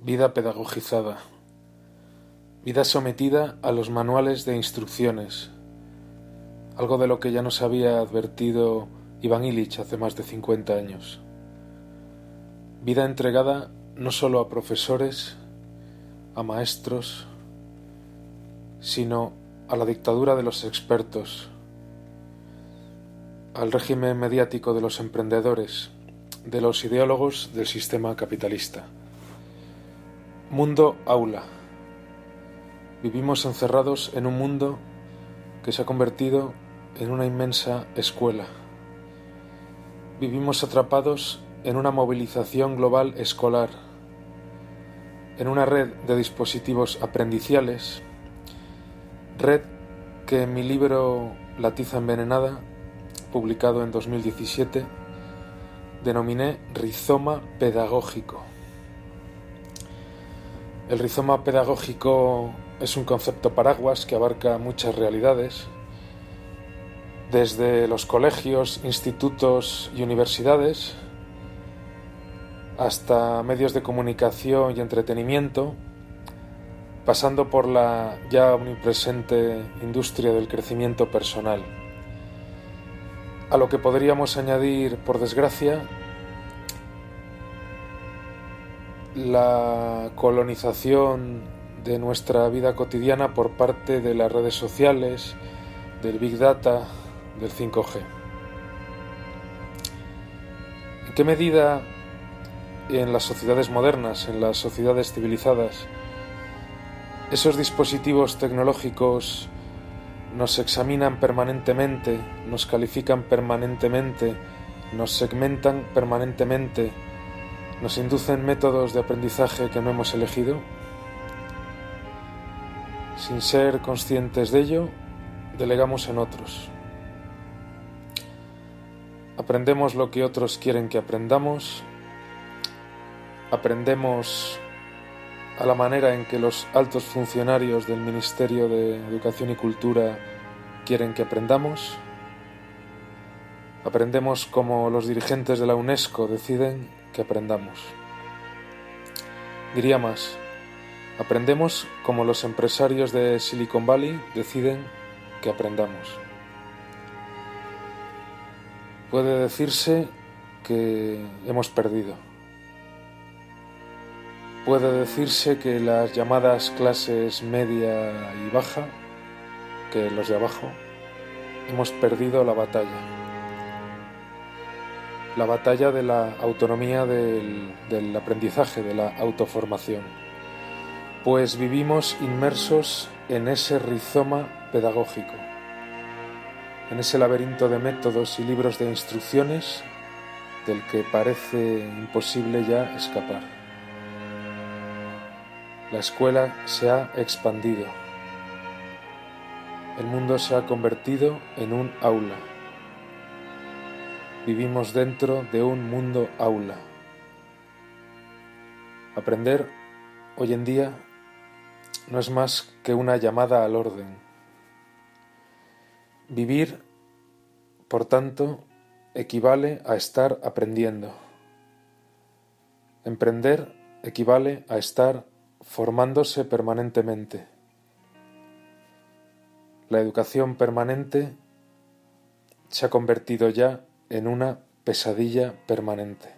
Vida pedagogizada. Vida sometida a los manuales de instrucciones. Algo de lo que ya nos había advertido Iván Illich hace más de 50 años. Vida entregada no solo a profesores, a maestros, sino a la dictadura de los expertos, al régimen mediático de los emprendedores, de los ideólogos del sistema capitalista. Mundo aula. Vivimos encerrados en un mundo que se ha convertido en una inmensa escuela. Vivimos atrapados en una movilización global escolar, en una red de dispositivos aprendiciales, red que en mi libro La tiza envenenada, publicado en 2017, denominé rizoma pedagógico. El rizoma pedagógico es un concepto paraguas que abarca muchas realidades, desde los colegios, institutos y universidades, hasta medios de comunicación y entretenimiento, pasando por la ya omnipresente industria del crecimiento personal. A lo que podríamos añadir, por desgracia, la colonización de nuestra vida cotidiana por parte de las redes sociales, del Big Data, del 5G. ¿En qué medida en las sociedades modernas, en las sociedades civilizadas, esos dispositivos tecnológicos nos examinan permanentemente, nos califican permanentemente, nos segmentan permanentemente, nos inducen métodos de aprendizaje que no hemos elegido? Sin ser conscientes de ello, delegamos en otros. Aprendemos lo que otros quieren que aprendamos, aprendemos a la manera en que los altos funcionarios del Ministerio de Educación y Cultura quieren que aprendamos, aprendemos como los dirigentes de la UNESCO deciden que aprendamos. Diría más, aprendemos como los empresarios de Silicon Valley deciden que aprendamos. Puede decirse que hemos perdido. Puede decirse que las llamadas clases media y baja, que los de abajo, hemos perdido la batalla la batalla de la autonomía del, aprendizaje, de la autoformación. Pues vivimos inmersos en ese rizoma pedagógico, en ese laberinto de métodos y libros de instrucciones del que parece imposible ya escapar. La escuela se ha expandido. El mundo se ha convertido en un aula Vivimos dentro de un mundo aula. Aprender hoy en día no es más que una llamada al orden. Vivir, por tanto, equivale a estar aprendiendo. Emprender equivale a estar formándose permanentemente. La educación permanente se ha convertido ya en una pesadilla permanente.